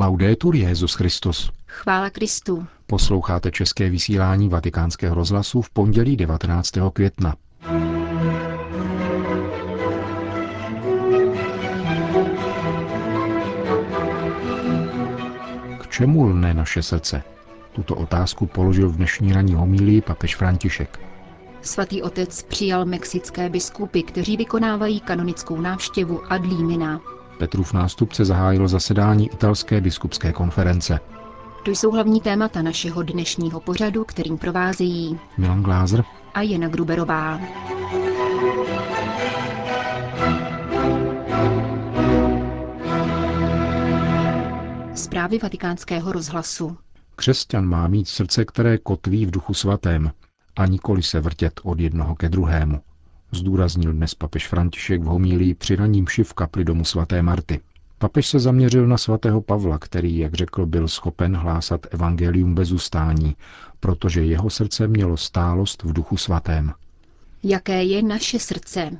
Laudetur Jezus Christus. Chvála Kristu. Posloucháte české vysílání Vatikánského rozhlasu v pondělí 19. května. K čemu lne naše srdce? Tuto otázku položil v dnešní ranní homílii papež František. Svatý otec přijal mexické biskupy, kteří vykonávají kanonickou návštěvu ad limina. Petrův nástupce zahájil zasedání italské biskupské konference. To jsou hlavní témata našeho dnešního pořadu, kterým provázejí Milan Glázer a Jana Gruberová. Zprávy vatikánského rozhlasu. Křesťan má mít srdce, které kotví v duchu svatém a nikoli se vrtět od jednoho ke druhému zdůraznil dnes papež František v homílii při raním v kapli domu svaté Marty. Papež se zaměřil na svatého Pavla, který, jak řekl, byl schopen hlásat evangelium bez ustání, protože jeho srdce mělo stálost v duchu svatém. Jaké je naše srdce?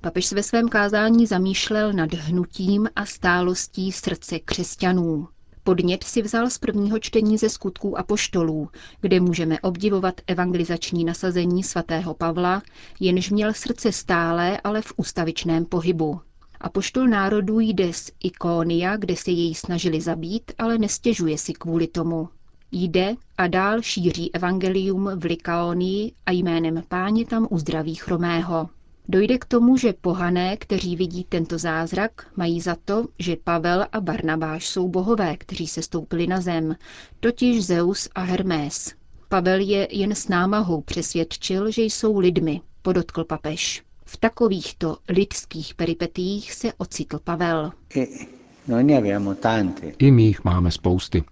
Papež se ve svém kázání zamýšlel nad hnutím a stálostí srdce křesťanů. Podnět si vzal z prvního čtení ze skutků a poštolů, kde můžeme obdivovat evangelizační nasazení svatého Pavla, jenž měl srdce stálé, ale v ustavičném pohybu. A poštol národů jde z Ikónia, kde se jej snažili zabít, ale nestěžuje si kvůli tomu. Jde a dál šíří evangelium v Likaonii a jménem páně tam uzdraví chromého. Dojde k tomu, že pohané, kteří vidí tento zázrak, mají za to, že Pavel a Barnabáš jsou bohové, kteří se stoupili na zem, totiž Zeus a Hermés. Pavel je jen s námahou přesvědčil, že jsou lidmi, podotkl papež. V takovýchto lidských peripetích se ocitl Pavel. I my jich máme spousty.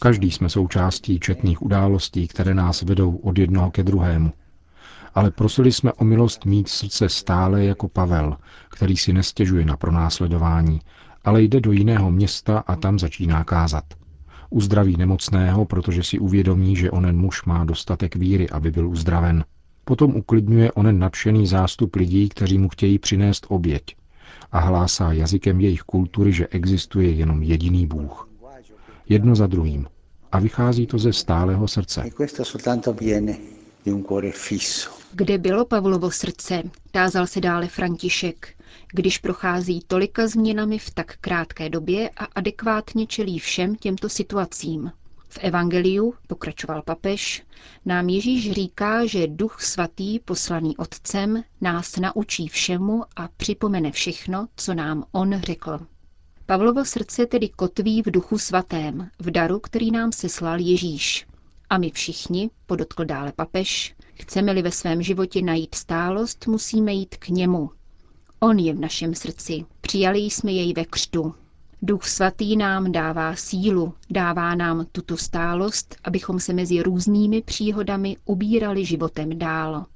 Každý jsme součástí četných událostí, které nás vedou od jednoho ke druhému ale prosili jsme o milost mít srdce stále jako Pavel, který si nestěžuje na pronásledování, ale jde do jiného města a tam začíná kázat. Uzdraví nemocného, protože si uvědomí, že onen muž má dostatek víry, aby byl uzdraven. Potom uklidňuje onen nadšený zástup lidí, kteří mu chtějí přinést oběť a hlásá jazykem jejich kultury, že existuje jenom jediný Bůh. Jedno za druhým. A vychází to ze stálého srdce. Kde bylo Pavlovo srdce, tázal se dále František, když prochází tolika změnami v tak krátké době a adekvátně čelí všem těmto situacím. V Evangeliu, pokračoval papež, nám Ježíš říká, že Duch Svatý, poslaný Otcem, nás naučí všemu a připomene všechno, co nám On řekl. Pavlovo srdce tedy kotví v Duchu Svatém, v daru, který nám seslal Ježíš. A my všichni, podotkl dále papež, chceme-li ve svém životě najít stálost, musíme jít k němu. On je v našem srdci. Přijali jsme jej ve křtu. Duch svatý nám dává sílu, dává nám tuto stálost, abychom se mezi různými příhodami ubírali životem dál.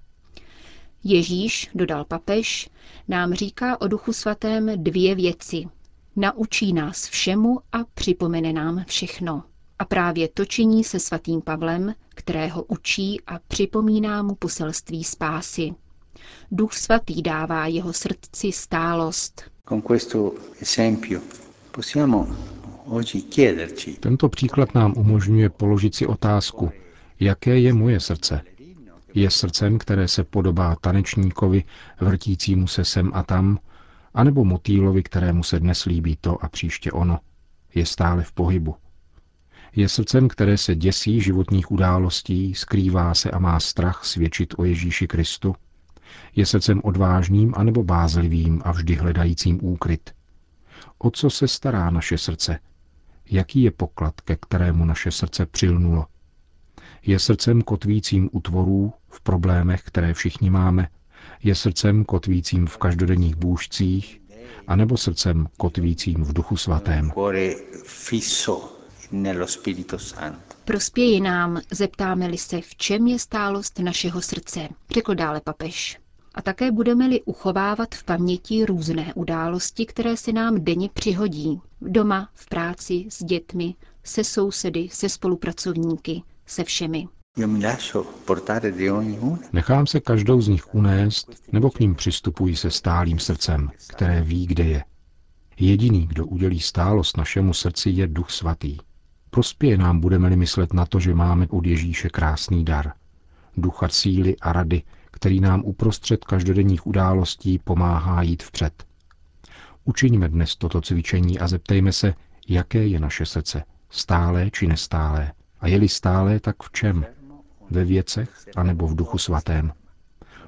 Ježíš, dodal papež, nám říká o Duchu svatém dvě věci. Naučí nás všemu a připomene nám všechno. A právě to činí se svatým Pavlem, kterého učí a připomíná mu poselství spásy. Duch svatý dává jeho srdci stálost. Tento příklad nám umožňuje položit si otázku, jaké je moje srdce. Je srdcem, které se podobá tanečníkovi, vrtícímu se sem a tam, anebo motýlovi, kterému se dnes líbí to a příště ono. Je stále v pohybu. Je srdcem, které se děsí životních událostí, skrývá se a má strach svědčit o Ježíši Kristu. Je srdcem odvážným anebo bázlivým a vždy hledajícím úkryt. O co se stará naše srdce? Jaký je poklad, ke kterému naše srdce přilnulo? Je srdcem kotvícím u tvorů, v problémech, které všichni máme? Je srdcem kotvícím v každodenních bůžcích? anebo srdcem kotvícím v Duchu Svatém? Nello Spirito Santo. Prospěje nám, zeptáme-li se, v čem je stálost našeho srdce, řekl dále papež. A také budeme-li uchovávat v paměti různé události, které se nám denně přihodí. Doma, v práci, s dětmi, se sousedy, se spolupracovníky, se všemi. Nechám se každou z nich unést, nebo k ním přistupuji se stálým srdcem, které ví, kde je. Jediný, kdo udělí stálost našemu srdci, je Duch Svatý. Prospěje nám, budeme-li myslet na to, že máme od Ježíše krásný dar. Ducha síly a rady, který nám uprostřed každodenních událostí pomáhá jít vpřed. Učiňme dnes toto cvičení a zeptejme se, jaké je naše srdce, stálé či nestálé. A je-li stálé, tak v čem? Ve věcech anebo v duchu svatém?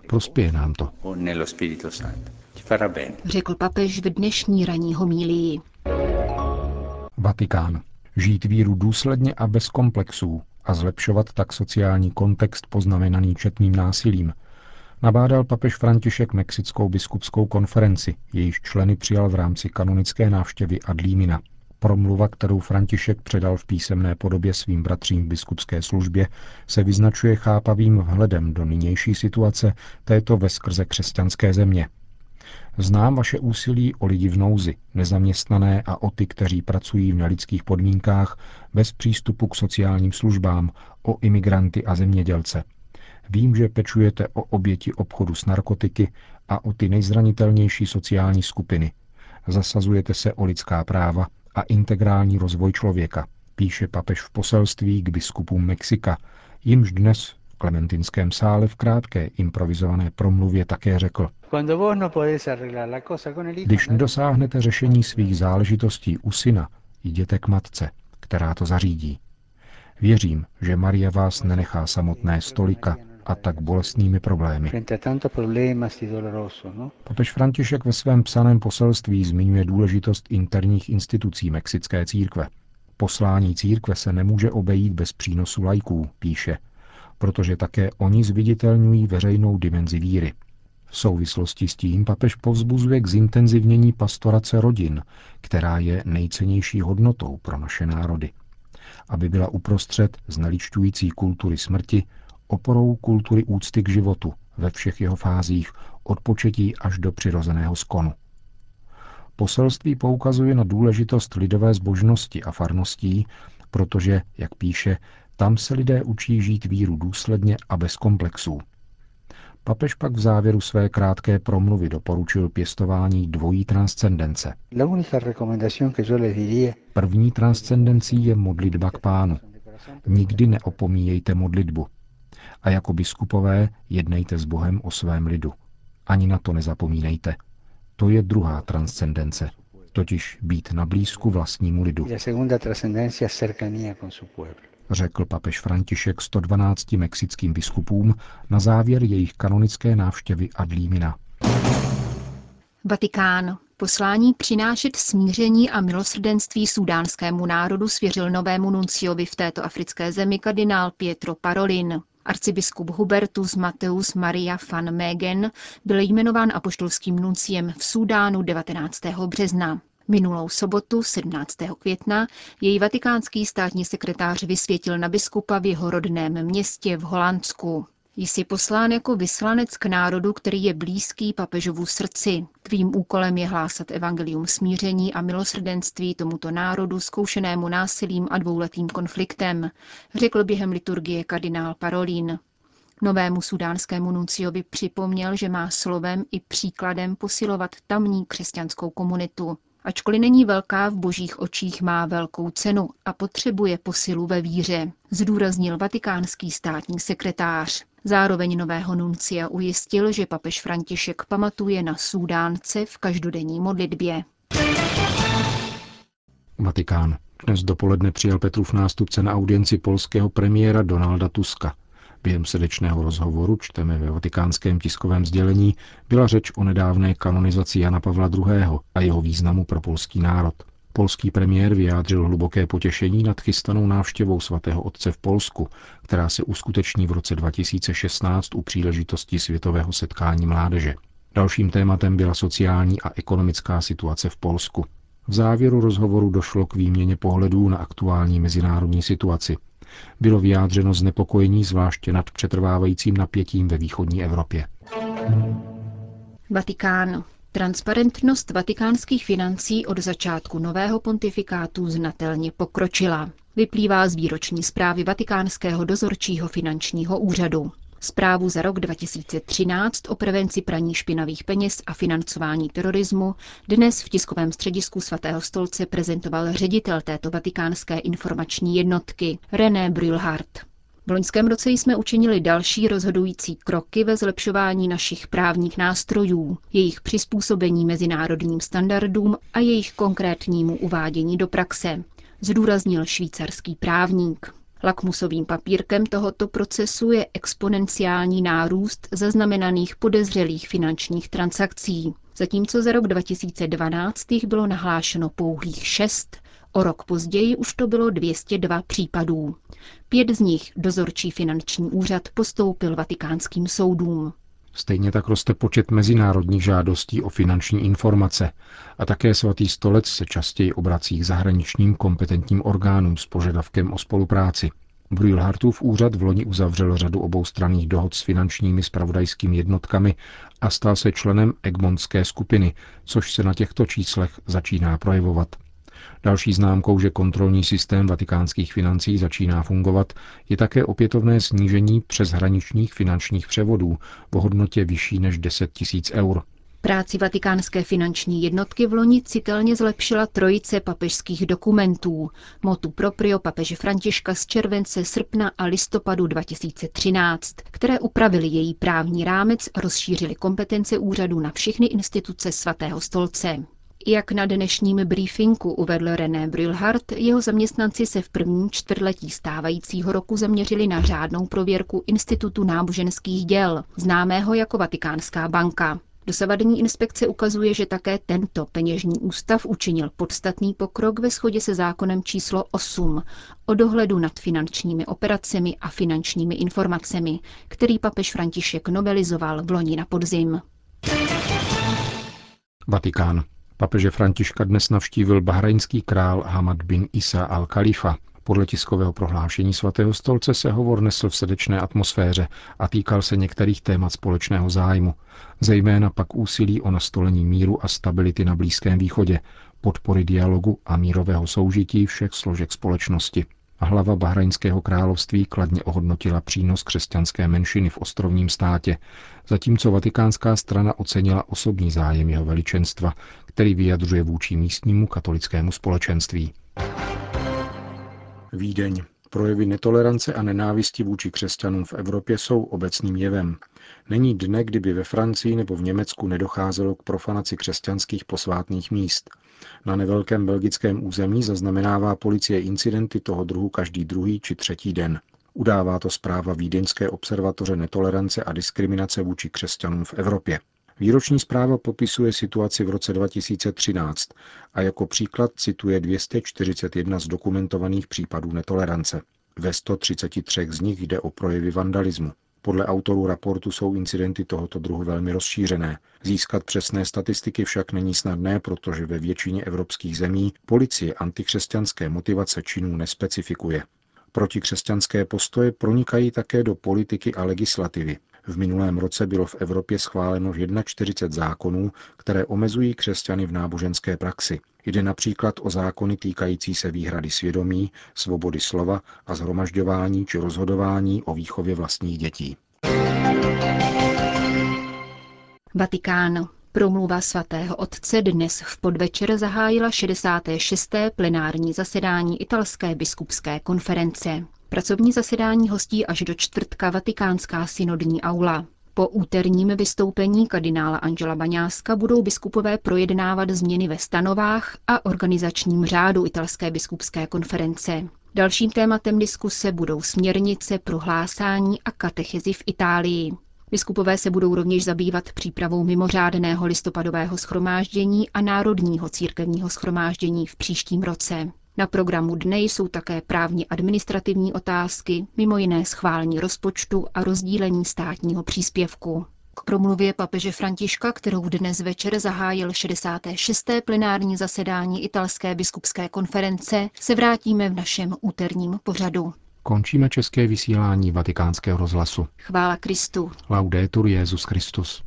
Prospěje nám to. Řekl papež v dnešní ranní homílii. Vatikán. Žít víru důsledně a bez komplexů a zlepšovat tak sociální kontext poznamenaný četným násilím, nabádal papež František Mexickou biskupskou konferenci, jejíž členy přijal v rámci kanonické návštěvy Adlímina. Promluva, kterou František předal v písemné podobě svým bratřím v biskupské službě, se vyznačuje chápavým vhledem do nynější situace této veskrze křesťanské země. Znám vaše úsilí o lidi v nouzi, nezaměstnané a o ty, kteří pracují v nelidských podmínkách, bez přístupu k sociálním službám, o imigranty a zemědělce. Vím, že pečujete o oběti obchodu s narkotiky a o ty nejzranitelnější sociální skupiny. Zasazujete se o lidská práva a integrální rozvoj člověka, píše papež v poselství k biskupům Mexika, jimž dnes Klementinském sále v krátké improvizované promluvě také řekl. No Když nedosáhnete řešení svých záležitostí u syna, jděte k matce, která to zařídí. Věřím, že Maria vás nenechá samotné stolika a tak bolestnými problémy. No? Papež František ve svém psaném poselství zmiňuje důležitost interních institucí Mexické církve. Poslání církve se nemůže obejít bez přínosu lajků, píše, protože také oni zviditelňují veřejnou dimenzi víry. V souvislosti s tím papež povzbuzuje k zintenzivnění pastorace rodin, která je nejcennější hodnotou pro naše národy. Aby byla uprostřed zneličťující kultury smrti oporou kultury úcty k životu ve všech jeho fázích, od početí až do přirozeného skonu. Poselství poukazuje na důležitost lidové zbožnosti a farností, protože, jak píše, tam se lidé učí žít víru důsledně a bez komplexů. Papež pak v závěru své krátké promluvy doporučil pěstování dvojí transcendence. První transcendencí je modlitba k pánu. Nikdy neopomíjejte modlitbu. A jako biskupové jednejte s Bohem o svém lidu. Ani na to nezapomínejte. To je druhá transcendence, totiž být na blízku vlastnímu lidu. Řekl papež František 112 mexickým biskupům na závěr jejich kanonické návštěvy Adlímina. Vatikán. Poslání přinášet smíření a milosrdenství sudánskému národu svěřil novému nunciovi v této africké zemi kardinál Pietro Parolin. Arcibiskup Hubertus Mateus Maria van Megen byl jmenován apoštolským nunciem v Súdánu 19. března. Minulou sobotu 17. května jej vatikánský státní sekretář vysvětil na biskupa v jeho rodném městě v Holandsku. Jsi poslán jako vyslanec k národu, který je blízký papežovu srdci. Tvým úkolem je hlásat evangelium smíření a milosrdenství tomuto národu zkoušenému násilím a dvouletým konfliktem, řekl během liturgie kardinál Parolín. Novému sudánskému nunciovi připomněl, že má slovem i příkladem posilovat tamní křesťanskou komunitu. Ačkoliv není velká v božích očích, má velkou cenu a potřebuje posilu ve víře, zdůraznil vatikánský státní sekretář. Zároveň nového nuncia ujistil, že papež František pamatuje na Súdánce v každodenní modlitbě. Vatikán. Dnes dopoledne přijal Petrův nástupce na audienci polského premiéra Donalda Tuska. Během srdečného rozhovoru, čteme ve vatikánském tiskovém sdělení, byla řeč o nedávné kanonizaci Jana Pavla II. a jeho významu pro polský národ. Polský premiér vyjádřil hluboké potěšení nad chystanou návštěvou svatého otce v Polsku, která se uskuteční v roce 2016 u příležitosti světového setkání mládeže. Dalším tématem byla sociální a ekonomická situace v Polsku. V závěru rozhovoru došlo k výměně pohledů na aktuální mezinárodní situaci. Bylo vyjádřeno znepokojení zvláště nad přetrvávajícím napětím ve východní Evropě. Vatikán. Transparentnost vatikánských financí od začátku nového pontifikátu znatelně pokročila. Vyplývá z výroční zprávy Vatikánského dozorčího finančního úřadu. Zprávu za rok 2013 o prevenci praní špinavých peněz a financování terorismu dnes v tiskovém středisku svatého stolce prezentoval ředitel této vatikánské informační jednotky René Brülhardt. V loňském roce jsme učinili další rozhodující kroky ve zlepšování našich právních nástrojů, jejich přizpůsobení mezinárodním standardům a jejich konkrétnímu uvádění do praxe, zdůraznil švýcarský právník. Lakmusovým papírkem tohoto procesu je exponenciální nárůst zaznamenaných podezřelých finančních transakcí. Zatímco za rok 2012 jich bylo nahlášeno pouhých šest, o rok později už to bylo 202 případů. Pět z nich dozorčí finanční úřad postoupil vatikánským soudům. Stejně tak roste počet mezinárodních žádostí o finanční informace a také svatý stolec se častěji obrací k zahraničním kompetentním orgánům s požadavkem o spolupráci. Brühlhartův úřad v loni uzavřel řadu oboustranných dohod s finančními spravodajskými jednotkami a stal se členem Egmontské skupiny, což se na těchto číslech začíná projevovat. Další známkou, že kontrolní systém vatikánských financí začíná fungovat, je také opětovné snížení přeshraničních finančních převodů v hodnotě vyšší než 10 tisíc eur. Práci vatikánské finanční jednotky v loni citelně zlepšila trojice papežských dokumentů, motu proprio papeže Františka z července, srpna a listopadu 2013, které upravili její právní rámec a rozšířili kompetence úřadu na všechny instituce svatého stolce. Jak na dnešním briefingu uvedl René Brülhardt, jeho zaměstnanci se v prvním čtvrtletí stávajícího roku zaměřili na řádnou prověrku Institutu náboženských děl, známého jako Vatikánská banka. Dosavadní inspekce ukazuje, že také tento peněžní ústav učinil podstatný pokrok ve shodě se zákonem číslo 8 o dohledu nad finančními operacemi a finančními informacemi, který papež František novelizoval v loni na podzim. Vatikán. Papeže Františka dnes navštívil bahrajnský král Hamad bin Isa al-Khalifa. Podle tiskového prohlášení svatého stolce se hovor nesl v srdečné atmosféře a týkal se některých témat společného zájmu, zejména pak úsilí o nastolení míru a stability na Blízkém východě, podpory dialogu a mírového soužití všech složek společnosti. Hlava Bahrajnského království kladně ohodnotila přínos křesťanské menšiny v ostrovním státě, zatímco vatikánská strana ocenila osobní zájem jeho veličenstva, který vyjadřuje vůči místnímu katolickému společenství. Vídeň. Projevy netolerance a nenávisti vůči křesťanům v Evropě jsou obecným jevem. Není dne, kdyby ve Francii nebo v Německu nedocházelo k profanaci křesťanských posvátných míst. Na nevelkém belgickém území zaznamenává policie incidenty toho druhu každý druhý či třetí den. Udává to zpráva Vídeňské observatoře netolerance a diskriminace vůči křesťanům v Evropě. Výroční zpráva popisuje situaci v roce 2013 a jako příklad cituje 241 z dokumentovaných případů netolerance. Ve 133 z nich jde o projevy vandalismu. Podle autorů raportu jsou incidenty tohoto druhu velmi rozšířené. Získat přesné statistiky však není snadné, protože ve většině evropských zemí policie antikřesťanské motivace činů nespecifikuje. Protikřesťanské postoje pronikají také do politiky a legislativy. V minulém roce bylo v Evropě schváleno 41 zákonů, které omezují křesťany v náboženské praxi. Jde například o zákony týkající se výhrady svědomí, svobody slova a zhromažďování či rozhodování o výchově vlastních dětí. Vatikán. Promluva svatého otce dnes v podvečer zahájila 66. plenární zasedání italské biskupské konference. Pracovní zasedání hostí až do čtvrtka Vatikánská synodní aula. Po úterním vystoupení kardinála Angela Baňáska budou biskupové projednávat změny ve stanovách a organizačním řádu italské biskupské konference. Dalším tématem diskuse budou směrnice, prohlásání a katechezi v Itálii. Biskupové se budou rovněž zabývat přípravou mimořádného listopadového schromáždění a národního církevního schromáždění v příštím roce. Na programu dne jsou také právně administrativní otázky, mimo jiné schválení rozpočtu a rozdílení státního příspěvku. K promluvě papeže Františka, kterou dnes večer zahájil 66. plenární zasedání italské biskupské konference, se vrátíme v našem úterním pořadu. Končíme české vysílání vatikánského rozhlasu. Chvála Kristu. Laudetur Jezus Christus.